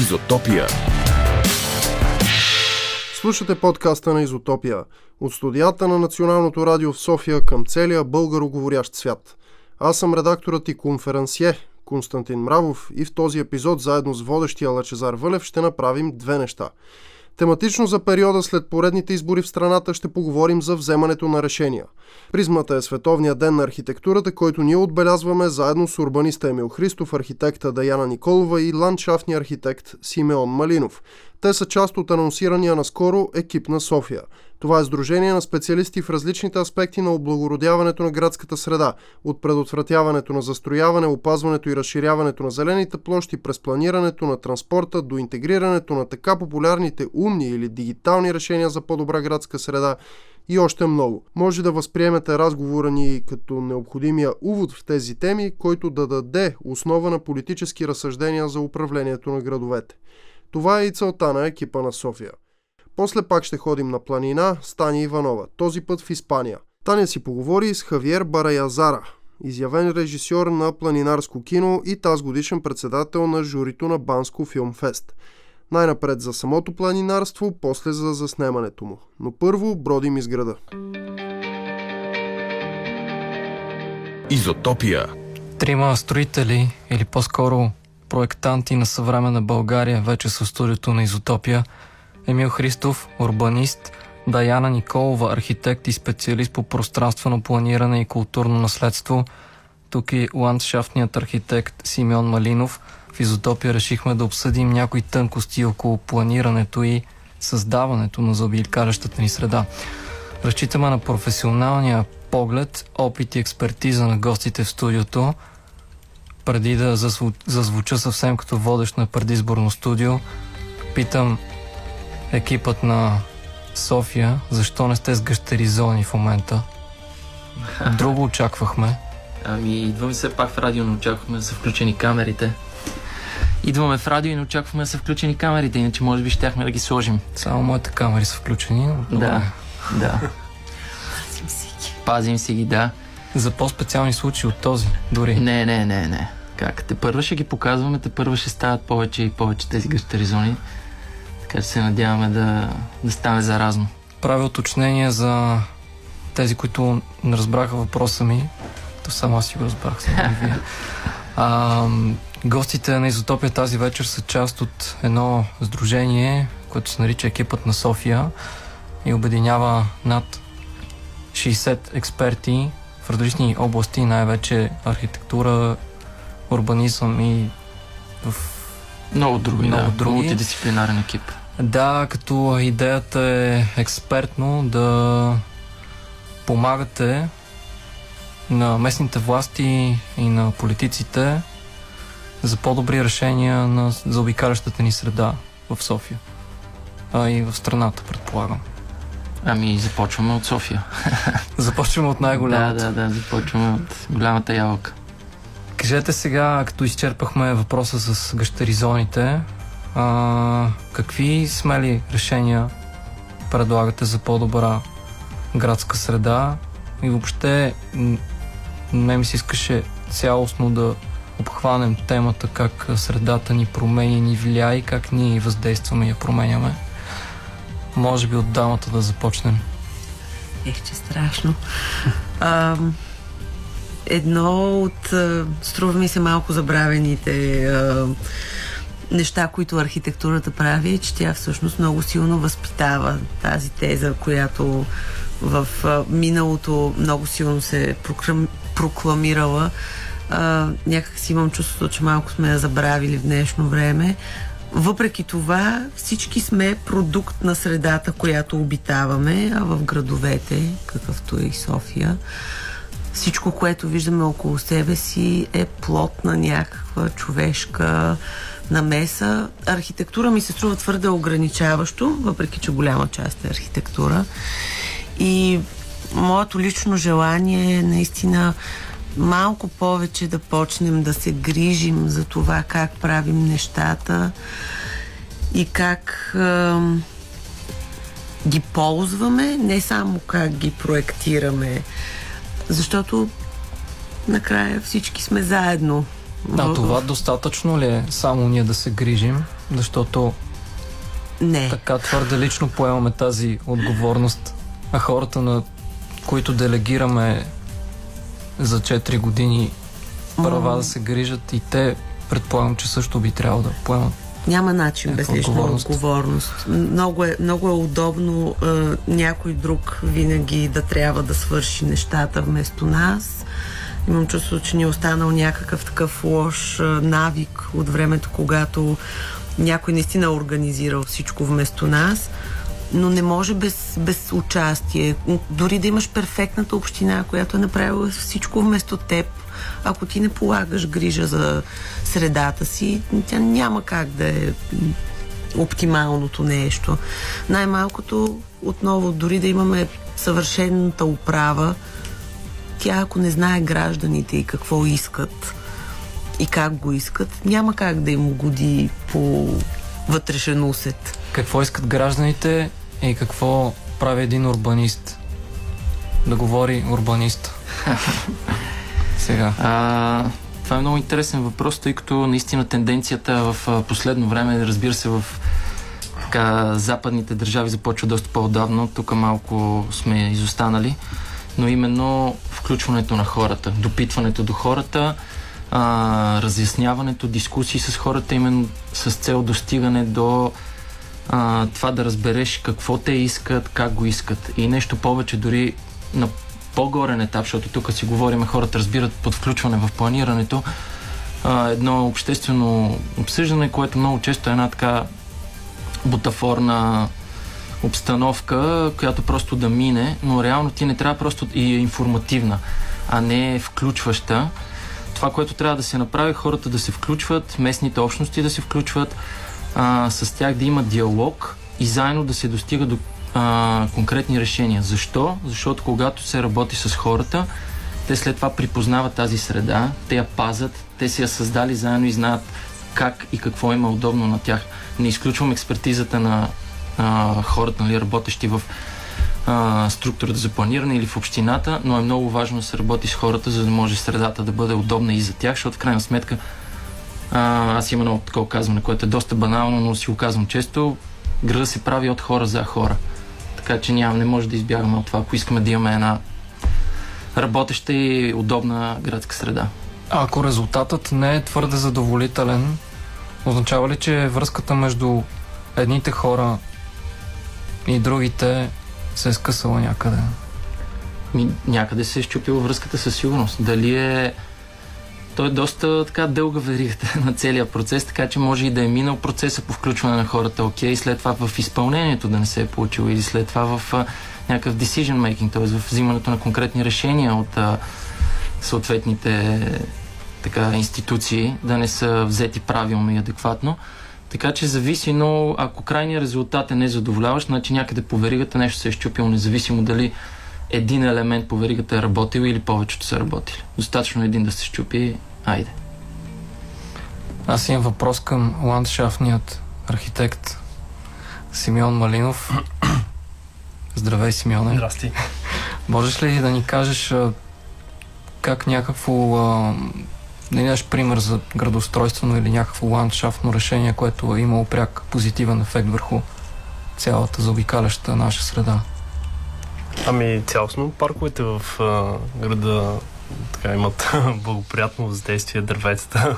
Изотопия. Слушате подкаста на Изотопия от студията на Националното радио в София към целия българоговорящ свят. Аз съм редакторът и конферансие Константин Мравов и в този епизод заедно с водещия Лачезар Вълев ще направим две неща – Тематично за периода след поредните избори в страната ще поговорим за вземането на решения. Призмата е Световния ден на архитектурата, който ние отбелязваме заедно с урбаниста Емил Христов, архитекта Даяна Николова и ландшафтния архитект Симеон Малинов. Те са част от анонсирания наскоро екип на София. Това е сдружение на специалисти в различните аспекти на облагородяването на градската среда, от предотвратяването на застрояване, опазването и разширяването на зелените площи, през планирането на транспорта до интегрирането на така популярните умни или дигитални решения за по-добра градска среда и още много. Може да възприемете разговора ни като необходимия увод в тези теми, който да даде основа на политически разсъждения за управлението на градовете. Това е и целта на екипа на София. После пак ще ходим на планина с Таня Иванова, този път в Испания. Таня си поговори с Хавиер Бараязара, изявен режисьор на планинарско кино и тази годишен председател на журито на Банско Филмфест. Най-напред за самото планинарство, после за заснемането му. Но първо бродим из града. Изотопия. Трима строители, или по-скоро проектанти на съвременна България, вече в студиото на Изотопия. Емил Христов, урбанист, Даяна Николова, архитект и специалист по пространствено планиране и културно наследство. Тук и ландшафтният архитект Симеон Малинов. В Изотопия решихме да обсъдим някои тънкости около планирането и създаването на заобикалящата ни среда. Разчитаме на професионалния поглед, опит и експертиза на гостите в студиото – преди да зазву, зазвуча съвсем като водещ на предизборно студио, питам екипът на София, защо не сте с гъщеризони в момента? Друго очаквахме. Ами, идваме все пак в радио, но очаквахме да са включени камерите. Идваме в радио и не очаквахме да са включени камерите, иначе може би щяхме да ги сложим. Само моите камери са включени. Но... Да, да. Пазим си ги. Пазим си ги, да. За по-специални случаи от този, дори. Не, не, не, не. Как? Те първа ще ги показваме, те първа ще стават повече и повече тези гъщеризони. Така че се надяваме да, да стане заразно. Правя уточнение за тези, които не разбраха въпроса ми. То само аз си го разбрах. Само вие. А, гостите на Изотопия тази вечер са част от едно сдружение, което се нарича Екипът на София и обединява над 60 експерти в различни области, най-вече архитектура, урбанизъм и в много други, много да, други. мултидисциплинарен екип. Да, като идеята е експертно да помагате на местните власти и на политиците за по-добри решения на заобикалящата ни среда в София. А и в страната, предполагам. Ами, започваме от София. започваме от най-голямата. Да, да, да, започваме от голямата ябълка. Кажете сега, като изчерпахме въпроса с гъщеризоните, а, какви смели решения предлагате за по-добра градска среда и въобще не ми се искаше цялостно да обхванем темата как средата ни променя, ни влияе и как ние въздействаме и я променяме. Може би от дамата да започнем. Ех, че страшно. Едно от, струва ми се малко забравените неща, които архитектурата прави, е, че тя всъщност много силно възпитава тази теза, която в миналото много силно се проклам, прокламирала. Някак си имам чувството, че малко сме я забравили в днешно време. Въпреки това, всички сме продукт на средата, която обитаваме, а в градовете, какъвто е и София, всичко, което виждаме около себе си е плод на някаква човешка намеса. Архитектура ми се струва твърде ограничаващо, въпреки че голяма част е архитектура. И моето лично желание е наистина малко повече да почнем да се грижим за това как правим нещата и как е, ги ползваме, не само как ги проектираме, защото накрая всички сме заедно. А това достатъчно ли е само ние да се грижим? защото Не. така твърде лично поемаме тази отговорност, а хората, на които делегираме за 4 години права да се грижат и те предполагам, че също би трябвало да поемат. Няма начин без Някаква лична отговорност. отговорност. Много е, много е удобно е, някой друг винаги да трябва да свърши нещата вместо нас. Имам чувство, че ни е останал някакъв такъв лош е, навик от времето, когато някой наистина е организирал всичко вместо нас. Но не може без, без участие. Дори да имаш перфектната община, която е направила всичко вместо теб, ако ти не полагаш грижа за средата си, тя няма как да е оптималното нещо. Най-малкото, отново, дори да имаме съвършената управа, тя ако не знае гражданите и какво искат и как го искат, няма как да им угоди по вътрешен усет. Какво искат гражданите и какво прави един урбанист? Да говори урбанист. Сега. А, това е много интересен въпрос, тъй като наистина тенденцията в последно време, разбира се, в така, западните държави започва доста по-давно. Тук малко сме изостанали. Но именно включването на хората, допитването до хората, а, разясняването, дискусии с хората, именно с цел достигане до а, това да разбереш какво те искат, как го искат. И нещо повече, дори на по-горен етап, защото тук си говорим, хората разбират под включване в планирането, а, едно обществено обсъждане, което много често е една така бутафорна обстановка, която просто да мине, но реално ти не трябва просто и е информативна, а не е включваща. Това, което трябва да се направи, хората да се включват, местните общности да се включват, а, с тях да има диалог и заедно да се достига до а, конкретни решения. Защо? Защото когато се работи с хората, те след това припознават тази среда, те я пазят, те си я създали заедно и знаят как и какво има удобно на тях. Не изключвам експертизата на а, хората, нали, работещи в а, структурата за планиране или в общината, но е много важно да се работи с хората, за да може средата да бъде удобна и за тях, защото в крайна сметка а, аз имам едно такова казване, което е доста банално, но си го казвам често. Града се прави от хора за хора. Така че няма, не може да избягаме от това, ако искаме да имаме една работеща и удобна градска среда. А ако резултатът не е твърде задоволителен, означава ли, че връзката между едните хора и другите се е скъсала някъде? Ми, някъде се е щупила връзката със сигурност. Дали е... Той е доста така дълга веригата на целия процес, така че може и да е минал процеса по включване на хората, окей, след това в изпълнението да не се е получило или след това в а, някакъв decision making, т.е. в взимането на конкретни решения от а, съответните така, институции, да не са взети правилно и адекватно. Така че зависи, но ако крайният резултат е незадоволяващ, значи някъде по веригата нещо се е щупило, независимо дали един елемент по веригата е работил или повечето са работили. Достатъчно един да се щупи, айде. Аз имам въпрос към ландшафтният архитект Симеон Малинов. Здравей, Симеоне. Здрасти. Можеш ли да ни кажеш а, как някакво а, да дадеш пример за градоустройствено или някакво ландшафтно решение, което е имало пряк позитивен ефект върху цялата заобикаляща наша среда? Ами цялостно парковете в а, града така имат благоприятно въздействие дърветата.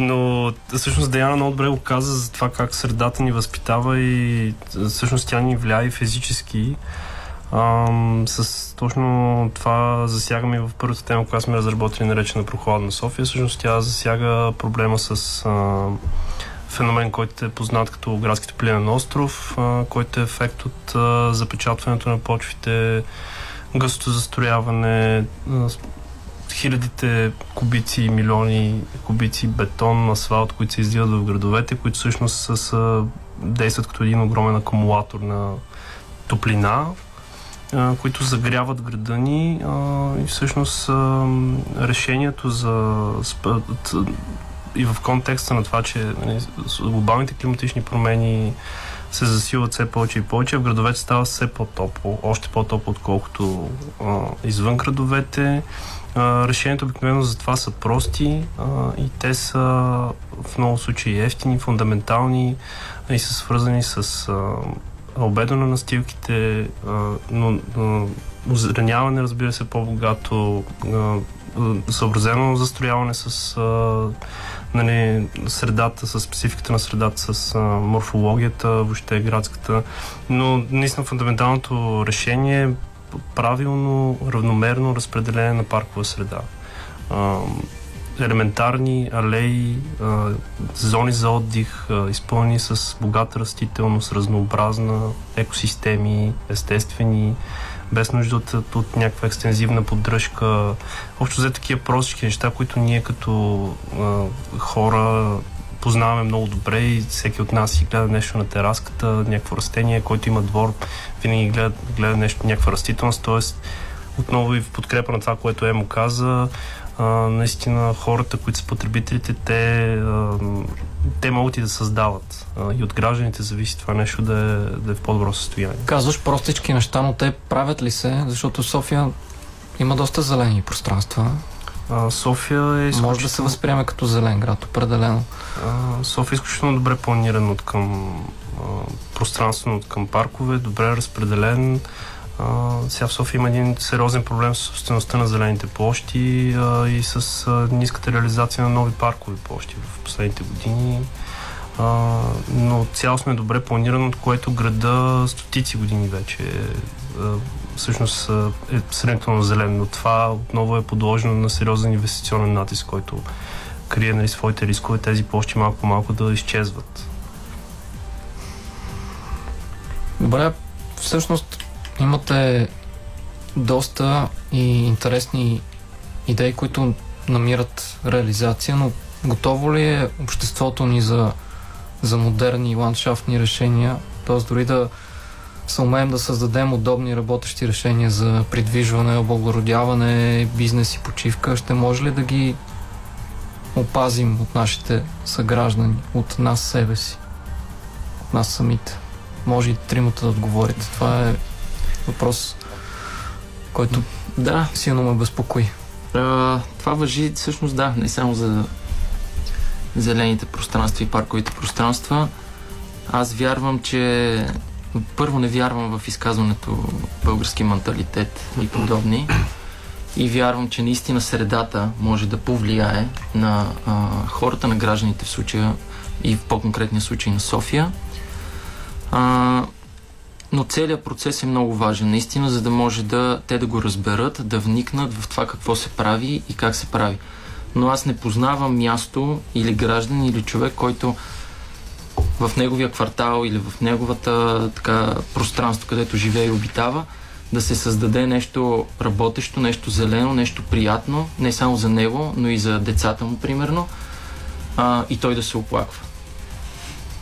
Но всъщност Деяна много добре го каза за това как средата ни възпитава и всъщност тя ни влияе физически. Ам, с точно това засягаме и в първата тема, която сме разработили, наречена Прохладна София. Всъщност тя засяга проблема с а, феномен, който е познат като градски топлинен остров, а, който е ефект от а, запечатването на почвите, гъсто застрояване, а, хилядите кубици, милиони кубици бетон, асфалт, които се издиват в градовете, които всъщност са, са, действат като един огромен акумулатор на топлина, а, които загряват града ни а, и всъщност а, решението за и в контекста на това, че нали, глобалните климатични промени се засилват все повече и повече, в градовете става все по-топло, още по-топло, отколкото а, извън градовете. А, решението обикновено за това са прости а, и те са в много случаи ефтини, фундаментални и са свързани с а, обедо на настилките, а, но, озраняване, разбира се, по-богато, а, съобразено застрояване с а, нали, средата, с спецификата на средата, с а, морфологията, въобще градската. Но наистина фундаменталното решение правилно, равномерно разпределение на паркова среда. Елементарни алеи, зони за отдих, а, изпълнени с богата растителност, разнообразна, екосистеми, естествени, без нужда от, от някаква екстензивна поддръжка. Общо за такива простички неща, които ние като хора познаваме много добре и всеки от нас си гледа нещо на тераската, някакво растение, който има двор, винаги гледа, гледа нещо, някаква растителност, т.е. отново и в подкрепа на това, което Емо каза, а, наистина хората, които са потребителите, те, а, те могат и да създават. А, и от гражданите зависи това нещо да е, да е в по-добро състояние. Казваш простички неща, но те правят ли се? Защото София има доста зелени пространства. А, София е изключително... Може да се възприеме като зелен град, определено. А, София е изключително добре планиран от към а, пространствено, от към паркове, добре разпределен. А, сега в София има един сериозен проблем с собствеността на зелените площи а, и с а, ниската реализация на нови паркови площи в последните години. А, но цялостно е добре планирано, от което града стотици години вече всъщност е сравнително зелен, но това отново е подложено на сериозен инвестиционен натиск, който крие нали, своите рискове тези площи малко по малко да изчезват. Добре, всъщност имате доста и интересни идеи, които намират реализация, но готово ли е обществото ни за, за модерни ландшафтни решения, т.е. дори да се умеем да създадем удобни работещи решения за придвижване, облагородяване, бизнес и почивка, ще може ли да ги опазим от нашите съграждани, от нас себе си, от нас самите? Може и тримата да отговорите. Това е въпрос, който Да, силно ме безпокои. а, това въжи всъщност да, не само за зелените пространства и парковите пространства. Аз вярвам, че първо не вярвам в изказването български менталитет и подобни. И вярвам, че наистина средата може да повлияе на а, хората, на гражданите в случая и в по-конкретния случай на София. А, но целият процес е много важен, наистина, за да може да те да го разберат, да вникнат в това какво се прави и как се прави. Но аз не познавам място или граждан или човек, който в неговия квартал или в неговата така, пространство, където живее и обитава, да се създаде нещо работещо, нещо зелено, нещо приятно, не само за него, но и за децата му, примерно, а, и той да се оплаква.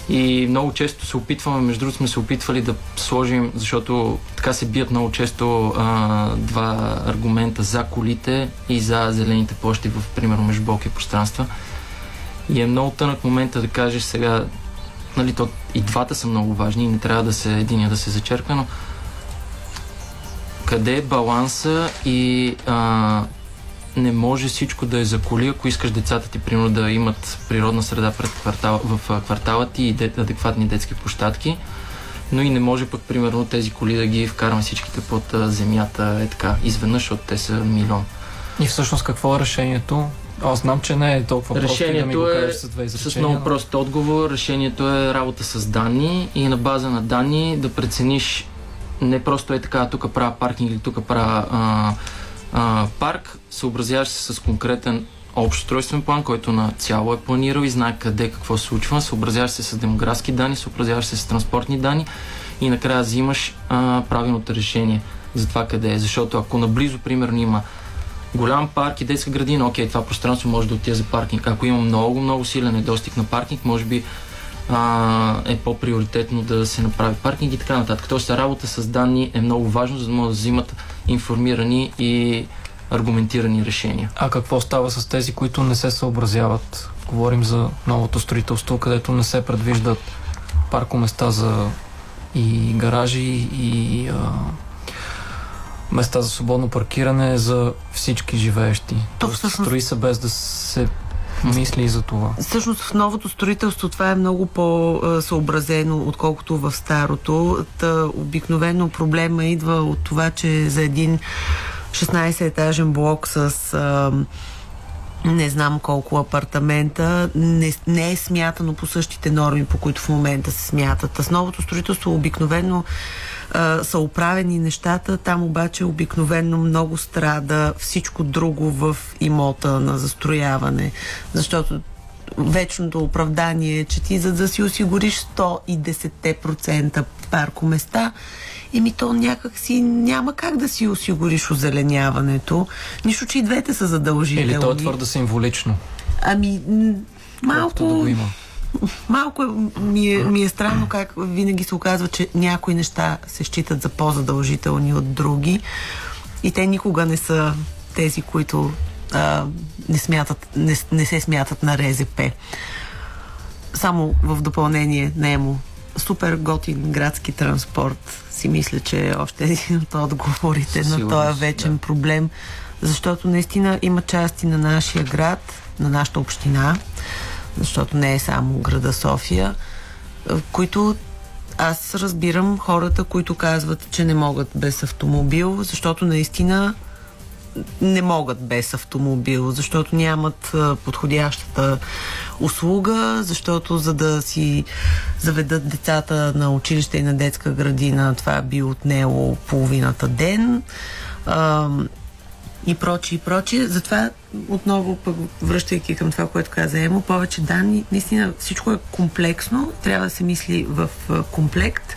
И много често се опитваме, между другото сме се опитвали да сложим, защото така се бият много често а, два аргумента за колите и за зелените площи в, примерно, междублоки пространства. И е много тънък момента да кажеш сега, нали, то, и двата са много важни и не трябва да се единия да се зачерква, но къде е баланса и а, не може всичко да е за коли, ако искаш децата ти, примерно, да имат природна среда пред квартал, в квартала ти и де, адекватни детски площадки, но и не може пък, примерно, тези коли да ги вкараме всичките под земята, е така, изведнъж, защото те са милион. И всъщност какво е решението? Аз знам, че не е толкова просто и да ми Решението е с две с изречения. много но- прост отговор. Решението е работа с данни и на база на данни да прецениш не просто е така, тук правя паркинг или тук правя а, а, парк, съобразяваш се с конкретен общ устройствен план, който на цяло е планирал и знае къде какво се случва, съобразяваш се с демографски данни, съобразяваш се с транспортни данни и накрая взимаш а, правилното решение за това къде е. Защото ако наблизо, примерно, има голям парк и детска градина, окей, това пространство може да отиде за паркинг. Ако има много, много силен недостиг на паркинг, може би а, е по-приоритетно да се направи паркинг и така нататък. Тоест работа с данни е много важно, за да могат да взимат информирани и аргументирани решения. А какво става с тези, които не се съобразяват, говорим за новото строителство, където не се предвиждат паркоместа за и гаражи и а, места за свободно паркиране за всички живеещи. То, всъщност... Строи се без да се мисли за това. Всъщност в новото строителство това е много по-съобразено, отколкото в старото. Та, обикновено проблема идва от това, че за един 16-етажен блок с а, не знам колко апартамента, не, не е смятано по същите норми, по които в момента се смятат. А с новото строителство обикновено а, са оправени нещата, там обаче обикновено много страда всичко друго в имота на застрояване, защото вечното оправдание е, че ти за да си осигуриш 110% паркоместа, Еми то някак си няма как да си осигуриш озеленяването. Нищо, че и двете са задължителни. Или то е твърде символично. Ами, малко... Да го има. Малко ми е, ми е странно как винаги се оказва, че някои неща се считат за по-задължителни от други и те никога не са тези, които а, не, смятат, не, не се смятат на РЗП. Само в допълнение на ЕМО. Супер готин градски транспорт си мисля, че е още един от отговорите на този вечен да. проблем, защото наистина има части на нашия град, на нашата община, защото не е само града София, които аз разбирам хората, които казват, че не могат без автомобил, защото наистина не могат без автомобил, защото нямат подходящата услуга, защото за да си заведат децата на училище и на детска градина, това би отнело половината ден и прочи и прочи. Затова отново, пък, връщайки към това, което каза Емо, повече данни, наистина всичко е комплексно, трябва да се мисли в комплект.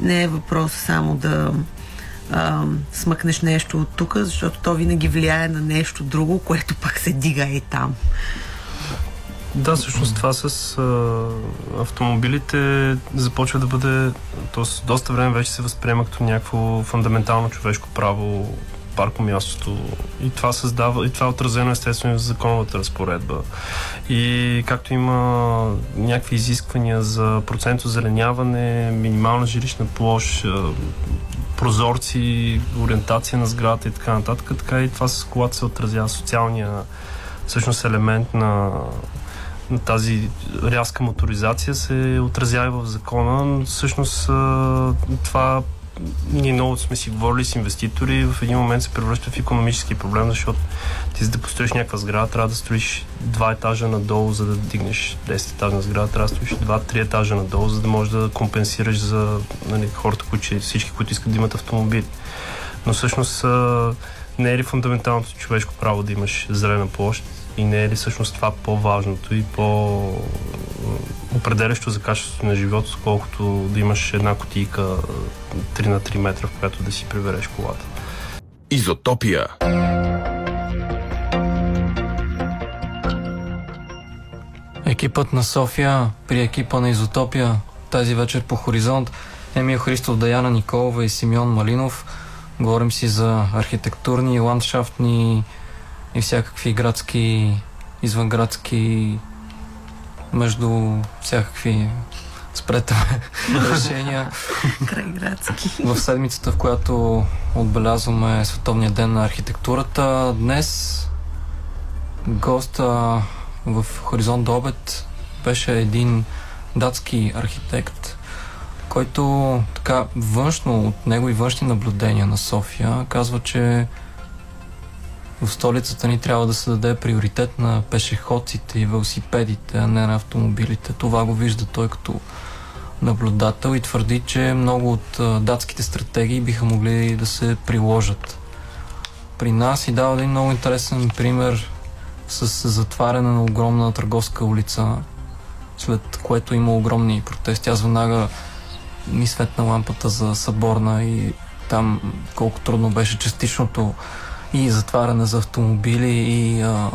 Не е въпрос само да а, смъкнеш нещо от тук, защото то винаги влияе на нещо друго, което пък се дига и там. Да, всъщност това с а, автомобилите започва да бъде, т.е. доста време вече се възприема като някакво фундаментално човешко право паркомястото и това създава, и това е отразено естествено в законовата разпоредба. И както има някакви изисквания за процент озеленяване, минимална жилищна площ, прозорци, ориентация на сградата и така нататък, така и това с колата се отразява социалния всъщност елемент на, на тази рязка моторизация се отразява в закона. Всъщност това ние много сме си говорили с инвеститори, в един момент се превръща в економически проблем, защото ти за да построиш някаква сграда, трябва да строиш два етажа надолу, за да дигнеш 10 етажна сграда, трябва да строиш два-три етажа надолу, за да можеш да компенсираш за нали, хората, които, всички, които искат да имат автомобили. Но всъщност не е ли фундаменталното човешко право да имаш зелена площ и не е ли всъщност това по-важното и по-определящо за качеството на живота, колкото да имаш една котийка 3 на 3 метра, в която да си прибереш колата. Изотопия Екипът на София при екипа на Изотопия тази вечер по Хоризонт Емил Христов, Даяна Николова и Симеон Малинов. Говорим си за архитектурни, ландшафтни и всякакви градски, извънградски, между всякакви спрете решения. Крайградски. В седмицата, в която отбелязваме Световния ден на архитектурата, днес госта в Хоризонт до обед беше един датски архитект, който така външно от него и външни наблюдения на София казва, че в столицата ни трябва да се даде приоритет на пешеходците и велосипедите, а не на автомобилите. Това го вижда той като наблюдател и твърди, че много от датските стратегии биха могли да се приложат при нас и дава един много интересен пример с затваряне на огромна търговска улица, след което има огромни протести. Аз веднага ми светна лампата за съборна и там колко трудно беше частичното и затваряне за автомобили и а,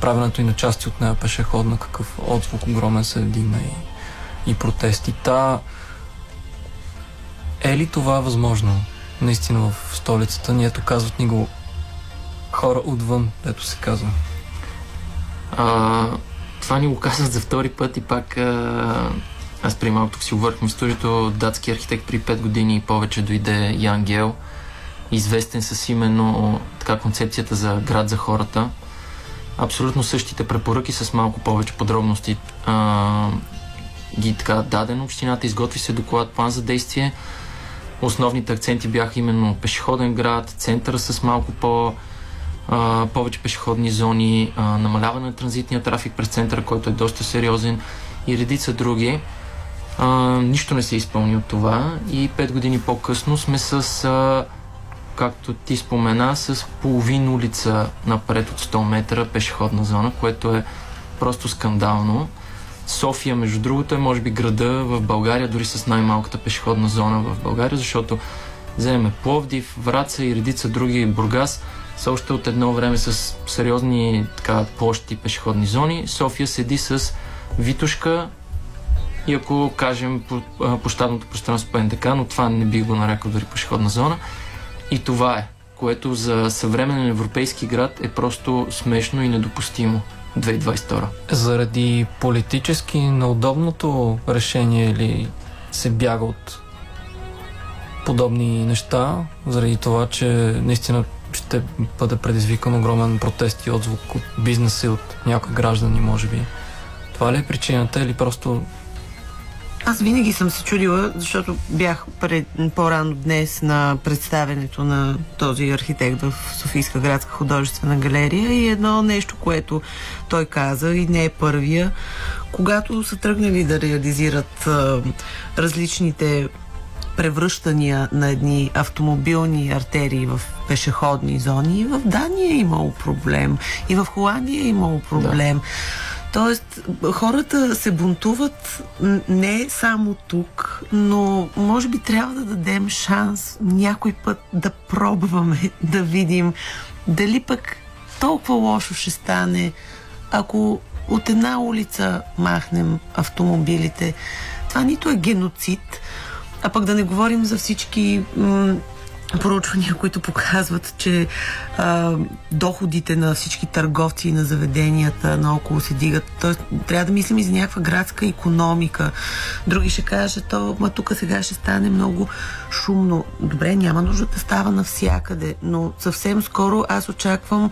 правенето и на части от нея пешеходна, какъв отзвук огромен се вдигна и, и протести. Та, е ли това възможно наистина в столицата? Ни ето казват ни го хора отвън, ето се казва. А, това ни го казват за втори път и пак а, аз при малко си увърхме в студиото, датски архитект при 5 години и повече дойде Ян Гел, известен с именно така концепцията за град за хората. Абсолютно същите препоръки с малко повече подробности а, ги така даден общината, изготви се доклад, план за действие. Основните акценти бяха именно пешеходен град, центъра с малко по а, повече пешеходни зони, а, намаляване на транзитния трафик през центъра, който е доста сериозен и редица други. А, нищо не се изпълни от това и пет години по-късно сме с, а, както ти спомена, с половин улица напред от 100 метра пешеходна зона, което е просто скандално. София, между другото, е може би града в България, дори с най-малката пешеходна зона в България, защото вземем Пловдив, Враца и редица други Бургас са още от едно време с сериозни така, площи пешеходни зони. София седи с Витушка и ако кажем площадното пространство по НДК, но това не бих го нарекал дори пешеходна зона. И това е, което за съвременен европейски град е просто смешно и недопустимо. 2022. Заради политически неудобното решение или се бяга от подобни неща, заради това, че наистина ще бъде предизвикан огромен протест и отзвук от бизнеса и от някои граждани, може би. Това ли е причината или просто аз винаги съм се чудила, защото бях пред, по-рано днес на представенето на този архитект в Софийска градска художествена галерия и едно нещо, което той каза и не е първия, когато са тръгнали да реализират а, различните превръщания на едни автомобилни артерии в пешеходни зони. И в Дания е имало проблем, и в Холандия е имало проблем. Да. Тоест, хората се бунтуват не само тук, но може би трябва да дадем шанс някой път да пробваме да видим дали пък толкова лошо ще стане, ако от една улица махнем автомобилите. Това нито е геноцид, а пък да не говорим за всички м- проучвания, които показват, че а, доходите на всички търговци и на заведенията наоколо се дигат. Тоест, трябва да мислим и за някаква градска економика. Други ще кажат, то, ма тук сега ще стане много шумно. Добре, няма нужда да става навсякъде, но съвсем скоро аз очаквам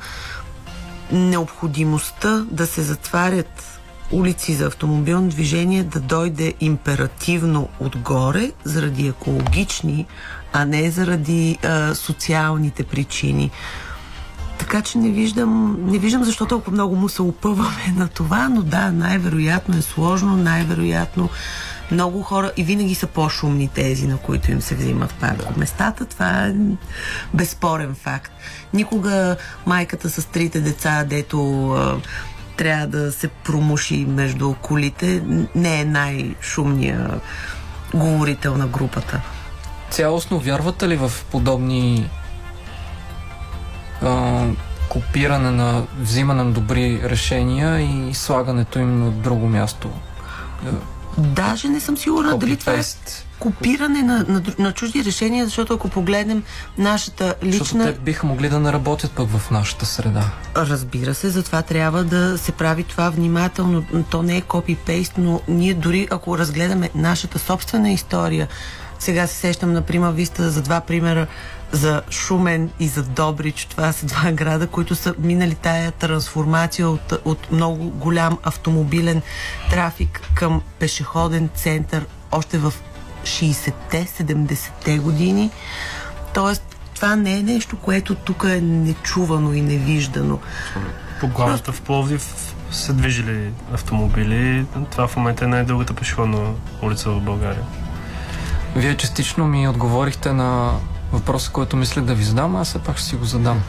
необходимостта да се затварят улици за автомобилно движение да дойде императивно отгоре, заради екологични, а не заради а, социалните причини. Така че не виждам, не виждам защо толкова много му се опъваме на това, но да, най-вероятно е сложно, най-вероятно много хора и винаги са по-шумни тези, на които им се взимат парк от местата. Това е безспорен факт. Никога майката с трите деца, дето трябва да се промуши между колите, не е най-шумния говорител на групата. Цялостно вярвате ли в подобни а, копиране на взимане на добри решения и слагането им на друго място? Даже не съм сигурна дали това е копиране на, на, на чужди решения, защото ако погледнем нашата лична... Защото те биха могли да не работят пък в нашата среда. Разбира се, затова трябва да се прави това внимателно. То не е копи-пейст, но ние дори ако разгледаме нашата собствена история, сега се сещам, например, виста за два примера за Шумен и за Добрич. Това са два града, които са минали тая трансформация от, от много голям автомобилен трафик към пешеходен център още в 60-те, 70-те години. Тоест, това не е нещо, което тук е нечувано и невиждано. По главата в Пловдив се движили автомобили. Това в момента е най-дългата пешеходна улица в България. Вие частично ми отговорихте на въпроса, който мислех да ви задам, а все пак ще си го задам.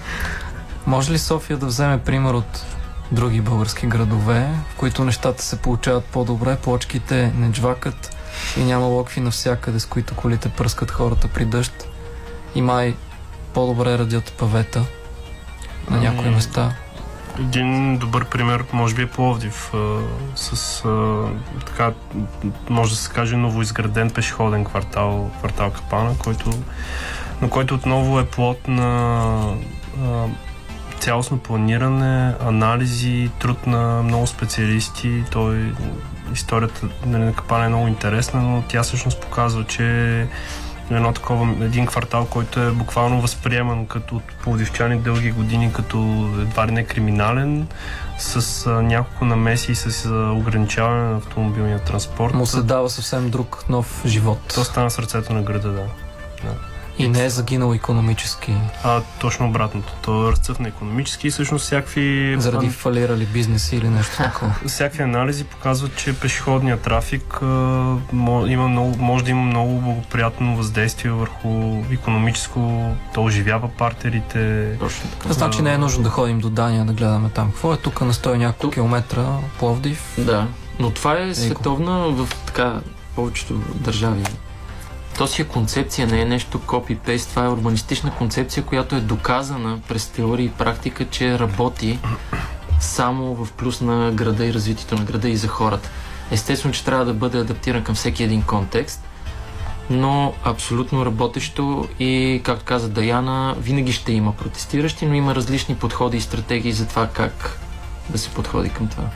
Може ли София да вземе пример от други български градове, в които нещата се получават по-добре, плочките не джвакат и няма локви навсякъде, с които колите пръскат хората при дъжд и май по-добре радят павета на някои ами, места? Един добър пример, може би е Пловдив, с така, може да се каже, новоизграден пешеходен квартал, квартал Капана, който, но който отново е плод на цялостно планиране, анализи, труд на много специалисти. Той историята нали, на Капана е много интересна, но тя всъщност показва, че едно такова, един квартал, който е буквално възприеман като от пловдивчани дълги години като едва ли не криминален, с а, няколко намеси и с а, ограничаване на автомобилния транспорт. Му се дава съвсем друг нов живот. То стана сърцето на града, да. да. И не е загинал економически. А точно обратното. То е разцъфна економически и всъщност всякакви... Заради фалирали бизнеси или нещо такова. Всякакви анализи показват, че пешеходният трафик а, има много, може да има много благоприятно въздействие върху економическо, то оживява партерите. Точно така. Значи не е нужно да ходим до Дания да гледаме там. Какво е тук на 100 няколко Тук- километра Пловдив? Да, но това е световна в така повечето държави. То си е концепция, не е нещо копи-пейст, това е урбанистична концепция, която е доказана през теория и практика, че работи само в плюс на града и развитието на града и за хората. Естествено, че трябва да бъде адаптиран към всеки един контекст, но абсолютно работещо и, както каза Даяна, винаги ще има протестиращи, но има различни подходи и стратегии за това как да се подходи към това.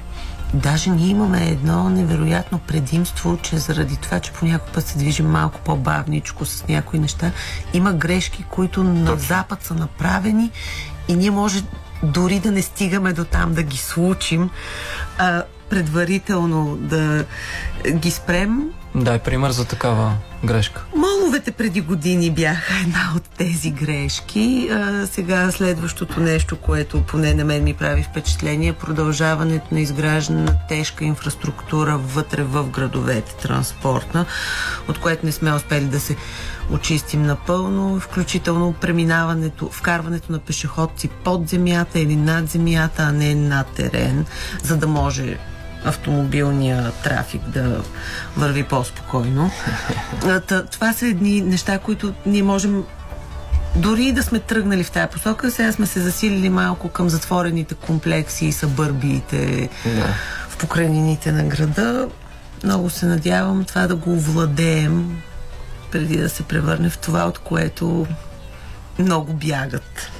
Даже ние имаме едно невероятно предимство, че заради това, че понякога път се движим малко по-бавничко с някои неща, има грешки, които на Запад са направени и ние може дори да не стигаме до там да ги случим, а предварително да ги спрем. Дай пример за такава грешка. Моловете преди години бяха една от тези грешки. А, сега следващото нещо, което поне на мен ми прави впечатление, е продължаването на изграждане на тежка инфраструктура вътре в градовете, транспортна, от което не сме успели да се очистим напълно, включително преминаването, вкарването на пешеходци под земята или над земята, а не на терен, за да може автомобилния трафик да върви по-спокойно. Това са едни неща, които ние можем дори да сме тръгнали в тази посока, сега сме се засилили малко към затворените комплекси и събърбиите Да. в покрайнините на града. Много се надявам това да го овладеем преди да се превърне в това, от което много бягат.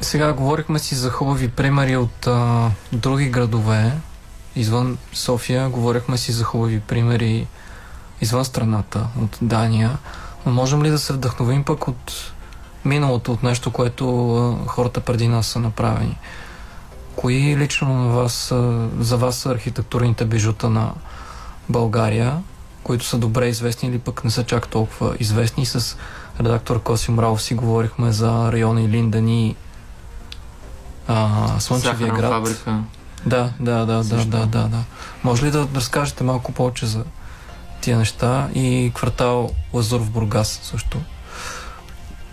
Сега говорихме си за хубави примери от а, други градове извън София. Говорихме си за хубави примери извън страната, от Дания. Но можем ли да се вдъхновим пък от миналото, от нещо, което хората преди нас са направени? Кои лично на вас, за вас са архитектурните бижута на България, които са добре известни или пък не са чак толкова известни? С редактор Коси Мрав си говорихме за райони Линден и а, Слънчевия град. фабрика. Да, да, да, да, Също. да, да, да. Може ли да разкажете малко повече за тия неща и квартал Лазур в Бургас също?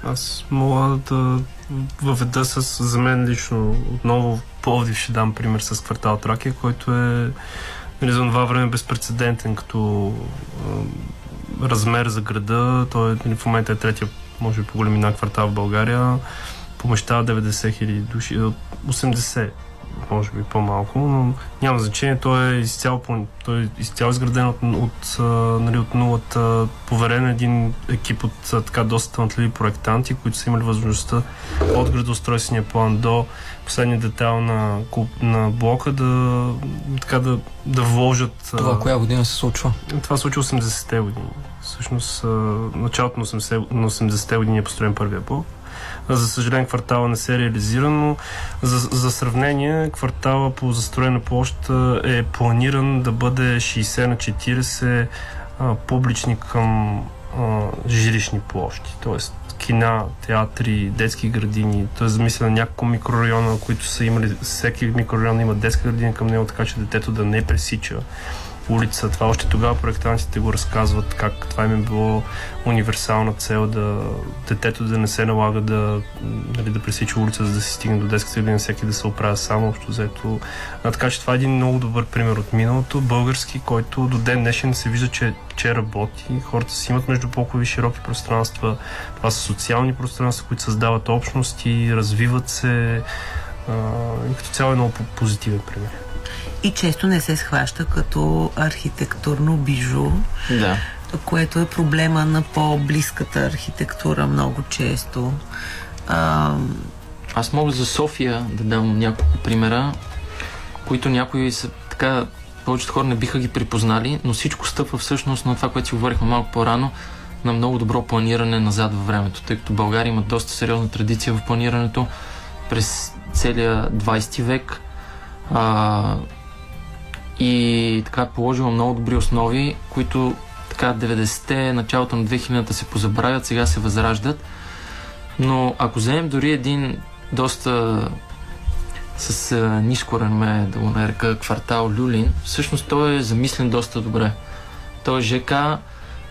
Аз мога да въведа с, за мен лично, отново Пловдив ще дам пример с квартал Тракия, който е нали, за това време безпредседентен като а, размер за града. Той нали, в момента е третия, може би по големина квартал в България. Помещава 90 хиляди души, е, 80 може би по-малко, но няма значение. Той е изцяло, той е изцяло изграден от, от, нали, от нулата. Поверен един екип от така доста талантливи проектанти, които са имали възможността от градоустройствения план до последния детайл на, на блока да, така, да, да вложат. Това коя година се случва? това се случи 80-те години. Всъщност, началото на 80- на 80-те години е построен първия блок. За съжаление, квартала не се е реализиран, но за, за сравнение, квартала по застроена площ е планиран да бъде 60 на 40 а, публични към а, жилищни площи. Тоест, кина, театри, детски градини. Той е замислен на няколко микрорайона, които са имали, всеки микрорайон има детска градина към него, така че детето да не пресича улица. Това още тогава проектантите го разказват как това им е било универсална цел да детето да не се налага да, нали, да пресича улица, за да се стигне до детската градина, всеки да се оправя само, общо взето. А, така че това е един много добър пример от миналото, български, който до ден днешен се вижда, че, че работи. Хората си имат между по-хубави широки пространства. Това са социални пространства, които създават общности, развиват се. А, и като цяло е много по- позитивен пример. И често не се схваща като архитектурно бижу, Да. което е проблема на по-близката архитектура много често. А, аз мога за София да дам няколко примера, които някои са така, повечето хора не биха ги припознали, но всичко стъпва всъщност на това, което си говорихме малко по-рано, на много добро планиране назад във времето, тъй като България има доста сериозна традиция в планирането през целия 20 век а, и така положила много добри основи, които така 90-те, началото на 2000-та се позабравят, сега се възраждат. Но ако вземем дори един доста с а, ниско реме, да го нарека квартал Люлин, всъщност той е замислен доста добре. Той е ЖК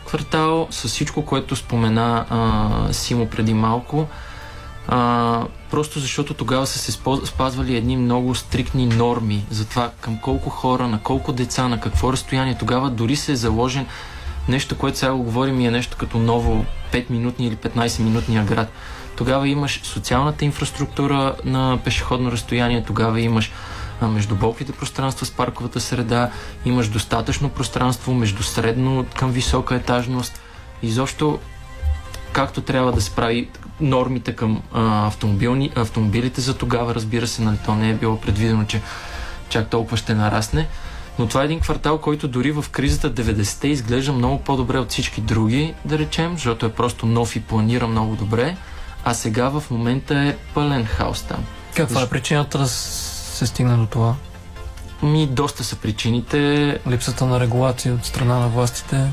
квартал с всичко, което спомена а, Симо преди малко. А, просто защото тогава са се спазвали едни много стриктни норми за това към колко хора, на колко деца, на какво разстояние. Тогава дори се е заложен нещо, което сега го говорим и е нещо като ново 5-минутни или 15-минутния град. Тогава имаш социалната инфраструктура на пешеходно разстояние, тогава имаш между пространства с парковата среда, имаш достатъчно пространство между средно към висока етажност. Изобщо както трябва да се прави нормите към а, автомобилни, автомобилите за тогава, разбира се, нали, то не е било предвидено, че чак толкова ще нарасне. Но това е един квартал, който дори в кризата 90-те изглежда много по-добре от всички други, да речем, защото е просто нов и планира много добре, а сега в момента е пълен хаос там. Каква е причината да се стигне до това? Ми, доста са причините. Липсата на регулация от страна на властите?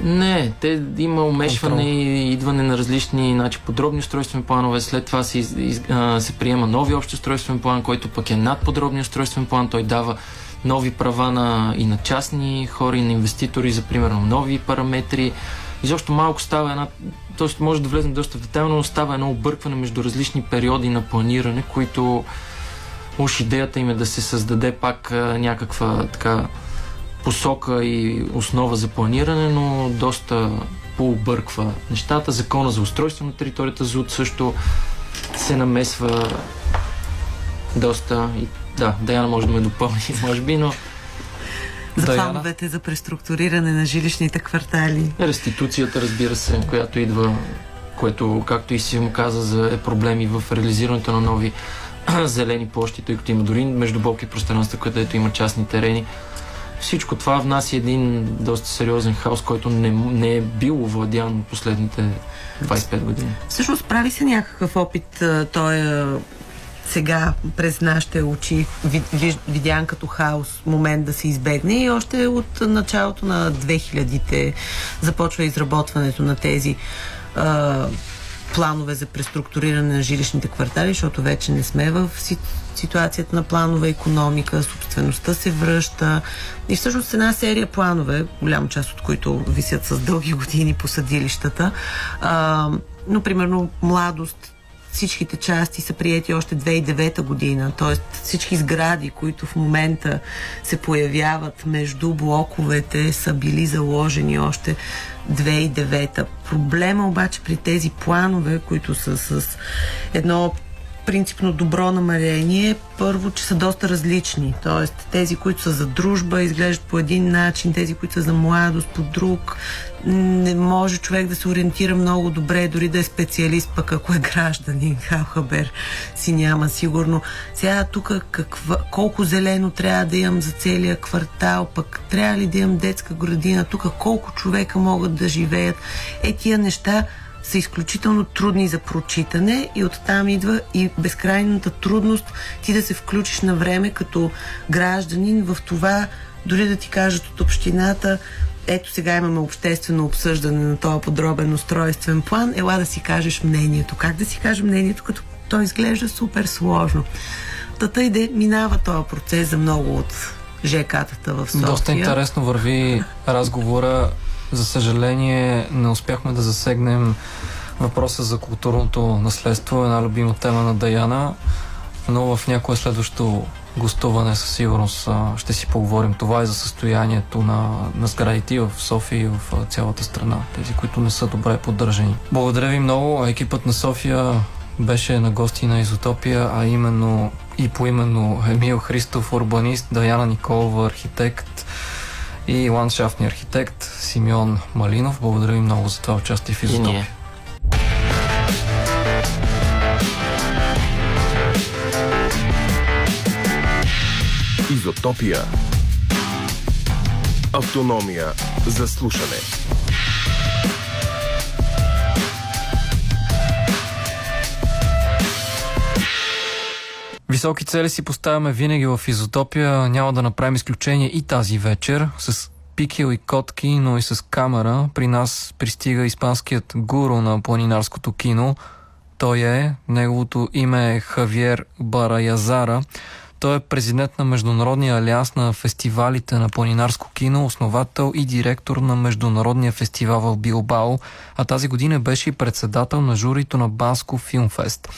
Не, те има умешване и идване на различни значи, подробни устройствени планове. След това се, из, из, а, се приема нови общи устройствен план, който пък е над подробния устройствен план. Той дава нови права на, и на частни хора, и на инвеститори за примерно нови параметри. Изобщо малко става една, т.е. може да влезем доста в детайлно, но става едно объркване между различни периоди на планиране, които уж идеята им е да се създаде пак някаква така посока и основа за планиране, но доста пообърква нещата. Закона за устройство на територията ЗУД също се намесва доста и да, Даяна може да ме допълни, може би, но за Даяна. плановете за преструктуриране на жилищните квартали. Реституцията, разбира се, която идва, което, както и си му каза, за е проблеми в реализирането на нови зелени площи, тъй като има дори между болки пространства, където има частни терени. Всичко това внася един доста сериозен хаос, който не, не е бил овладян последните 25 години. Всъщност прави се някакъв опит той сега през нашите очи видян като хаос момент да се избегне и още от началото на 2000-те започва изработването на тези планове за преструктуриране на жилищните квартали, защото вече не сме в ситуацията на планова економика, собствеността се връща. И всъщност една серия планове, голяма част от които висят с дълги години по съдилищата, а, но примерно младост, всичките части са приети още 2009 година, т.е. всички сгради, които в момента се появяват между блоковете, са били заложени още 2009. Проблема обаче при тези планове, които са с едно принципно добро намерение, първо, че са доста различни. Тоест, тези, които са за дружба, изглеждат по един начин, тези, които са за младост, по друг. Не може човек да се ориентира много добре, дори да е специалист, пък ако е гражданин, Халхабер си няма сигурно. Сега тук каква, колко зелено трябва да имам за целия квартал, пък трябва ли да имам детска градина, тук колко човека могат да живеят. Е, тия неща са изключително трудни за прочитане и оттам идва и безкрайната трудност ти да се включиш на време като гражданин в това, дори да ти кажат от общината, ето сега имаме обществено обсъждане на този подробен устройствен план, ела да си кажеш мнението. Как да си кажеш мнението, като то изглежда супер сложно. Тата иде, минава този процес за много от ЖК-тата в София. Доста интересно върви разговора за съжаление не успяхме да засегнем въпроса за културното наследство, една любима тема на Даяна, но в някое следващо гостуване със сигурност ще си поговорим това и за състоянието на, на сградите в София и в цялата страна, тези, които не са добре поддържани. Благодаря ви много. Екипът на София беше на гости на Изотопия, а именно и поименно Емил Христов, урбанист, Даяна Николова, архитект, и ландшафтния архитект Симеон Малинов. Благодаря ви много за това участие в Изотопия. Изотопия. Автономия за слушане. Високи цели си поставяме винаги в изотопия. Няма да направим изключение и тази вечер с пикел и котки, но и с камера. При нас пристига испанският гуру на планинарското кино. Той е, неговото име е Хавиер Бараязара. Той е президент на Международния алианс на фестивалите на планинарско кино, основател и директор на Международния фестивал в Билбао, а тази година беше и председател на журито на Банско Филмфест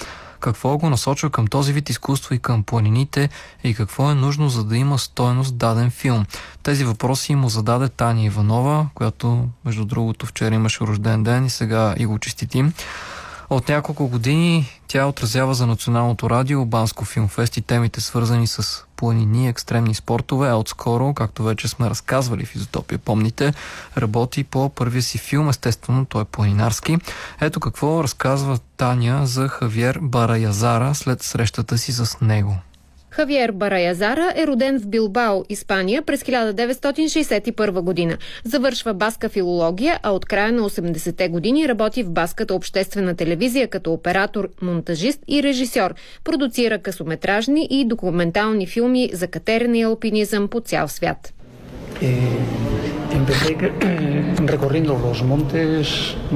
какво го насочва към този вид изкуство и към планините и какво е нужно за да има стоеност даден филм. Тези въпроси му зададе Таня Иванова, която между другото вчера имаше рожден ден и сега и го честитим. От няколко години тя отразява за Националното радио, Банско филмфест и темите свързани с планини, екстремни спортове, а отскоро, както вече сме разказвали в Изотопия, помните, работи по първия си филм, естествено той е планинарски. Ето какво разказва Таня за Хавиер Бараязара след срещата си с него. Хавиер Бараязара е роден в Билбао, Испания през 1961 година. Завършва баска филология, а от края на 80-те години работи в баската обществена телевизия като оператор, монтажист и режисьор. Продуцира късометражни и документални филми за катерене и алпинизъм по цял свят. Е, empecé recorriendo los montes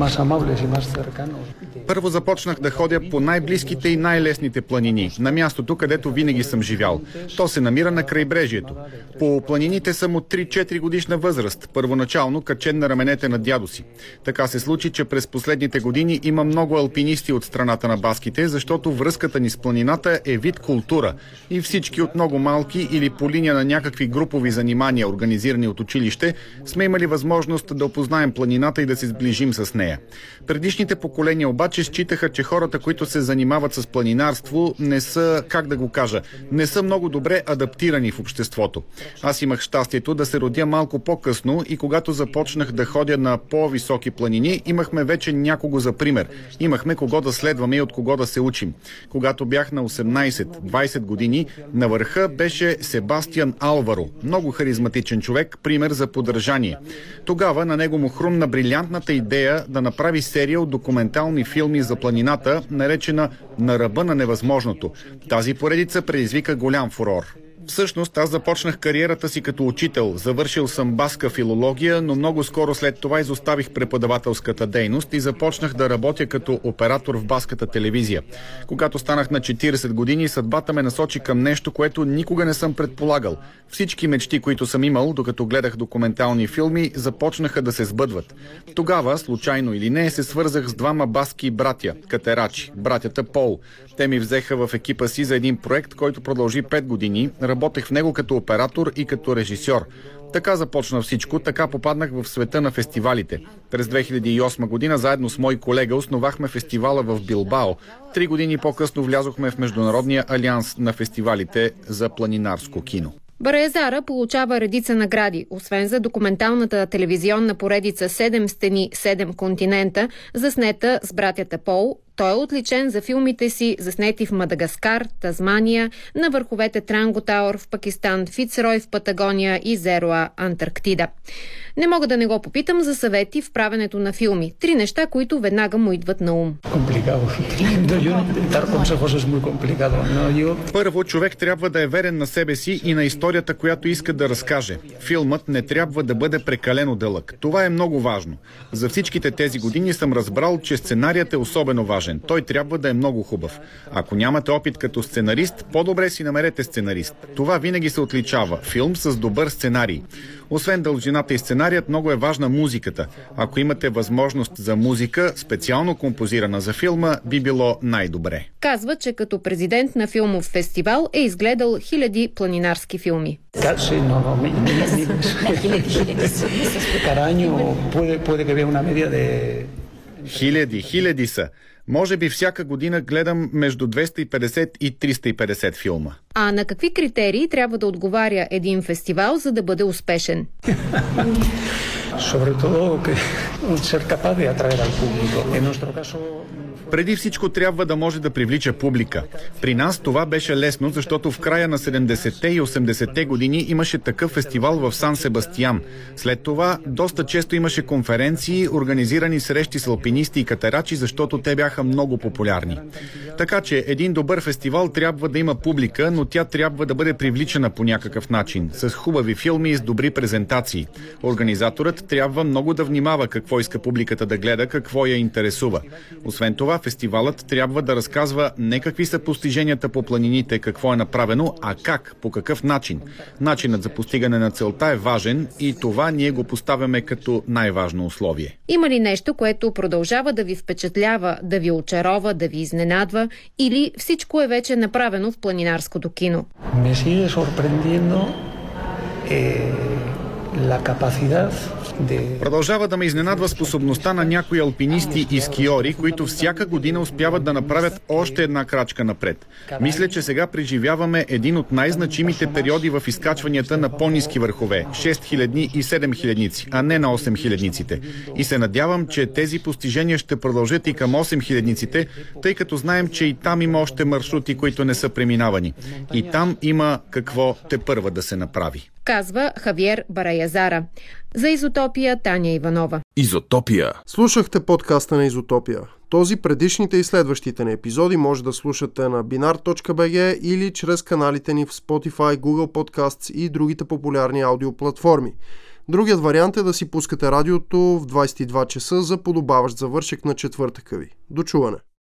más amables y más cercanos. Първо започнах да ходя по най-близките и най-лесните планини, на мястото, където винаги съм живял. То се намира на крайбрежието. По планините съм от 3-4 годишна възраст, първоначално качен на раменете на дядо си. Така се случи, че през последните години има много алпинисти от страната на баските, защото връзката ни с планината е вид култура и всички от много малки или по линия на някакви групови занимания, организирани от училище, сме имали възможност да опознаем планината и да се сближим с нея. Предишните поколения обаче считаха, че хората, които се занимават с планинарство, не са, как да го кажа, не са много добре адаптирани в обществото. Аз имах щастието да се родя малко по-късно и когато започнах да ходя на по-високи планини, имахме вече някого за пример. Имахме кого да следваме и от кого да се учим. Когато бях на 18-20 години, на върха беше Себастиан Алваро, много харизматичен човек, пример за поддържание. Тогава на него му хрумна брилянтната идея да направи серия от документални филми за планината, наречена На ръба на невъзможното. Тази поредица предизвика голям фурор. Всъщност аз започнах кариерата си като учител. Завършил съм баска филология, но много скоро след това изоставих преподавателската дейност и започнах да работя като оператор в баската телевизия. Когато станах на 40 години, съдбата ме насочи към нещо, което никога не съм предполагал. Всички мечти, които съм имал, докато гледах документални филми, започнаха да се сбъдват. Тогава, случайно или не, се свързах с двама баски братя, катерачи, братята Пол. Те ми взеха в екипа си за един проект, който продължи 5 години. Работех в него като оператор и като режисьор. Така започна всичко, така попаднах в света на фестивалите. През 2008 година заедно с мой колега основахме фестивала в Билбао. Три години по-късно влязохме в Международния алианс на фестивалите за планинарско кино. Бараязара получава редица награди, освен за документалната телевизионна поредица «Седем стени, седем континента», заснета с братята Пол, той е отличен за филмите си, заснети в Мадагаскар, Тазмания, на върховете Транго Тауър в Пакистан, Фицрой в Патагония и Зероа, Антарктида. Не мога да не го попитам за съвети в правенето на филми. Три неща, които веднага му идват на ум. Първо, човек трябва да е верен на себе си и на историята, която иска да разкаже. Филмът не трябва да бъде прекалено дълъг. Това е много важно. За всичките тези години съм разбрал, че сценарият е особено важен. Той трябва да е много хубав. Ако нямате опит като сценарист, по-добре си намерете сценарист. Това винаги се отличава. Филм с добър сценарий. Освен дължината и сценарият, много е важна музиката. Ако имате възможност за музика, специално композирана за филма, би било най-добре. Казва, че като президент на филмов фестивал е изгледал хиляди планинарски филми. Хиляди, хиляди са. Може би всяка година гледам между 250 и 350 филма. А на какви критерии трябва да отговаря един фестивал, за да бъде успешен? sobre todo que ser capaz de atraer al público. En nuestro caso преди всичко трябва да може да привлича публика. При нас това беше лесно, защото в края на 70-те и 80-те години имаше такъв фестивал в Сан Себастиян. След това доста често имаше конференции, организирани срещи с алпинисти и катерачи, защото те бяха много популярни. Така че един добър фестивал трябва да има публика, но тя трябва да бъде привличана по някакъв начин, с хубави филми и с добри презентации. Организаторът трябва много да внимава какво иска публиката да гледа, какво я интересува. Освен това, фестивалът трябва да разказва не какви са постиженията по планините, какво е направено, а как, по какъв начин. Начинът за постигане на целта е важен и това ние го поставяме като най-важно условие. Има ли нещо, което продължава да ви впечатлява, да ви очарова, да ви изненадва или всичко е вече направено в планинарското кино? Me sigue sorprendiendo eh, Продължава да ме изненадва способността на някои алпинисти и скиори, които всяка година успяват да направят още една крачка напред. Мисля, че сега преживяваме един от най-значимите периоди в изкачванията на по-низки върхове 6000 и 7000, а не на 8000-ниците. И се надявам, че тези постижения ще продължат и към 8000-ниците, тъй като знаем, че и там има още маршрути, които не са преминавани. И там има какво те първа да се направи казва Хавиер Бараязара. За Изотопия Таня Иванова. Изотопия. Слушахте подкаста на Изотопия. Този, предишните и следващите ни епизоди може да слушате на binar.bg или чрез каналите ни в Spotify, Google Podcasts и другите популярни аудиоплатформи. Другият вариант е да си пускате радиото в 22 часа за подобаващ завършек на четвъртъка ви. До чуване!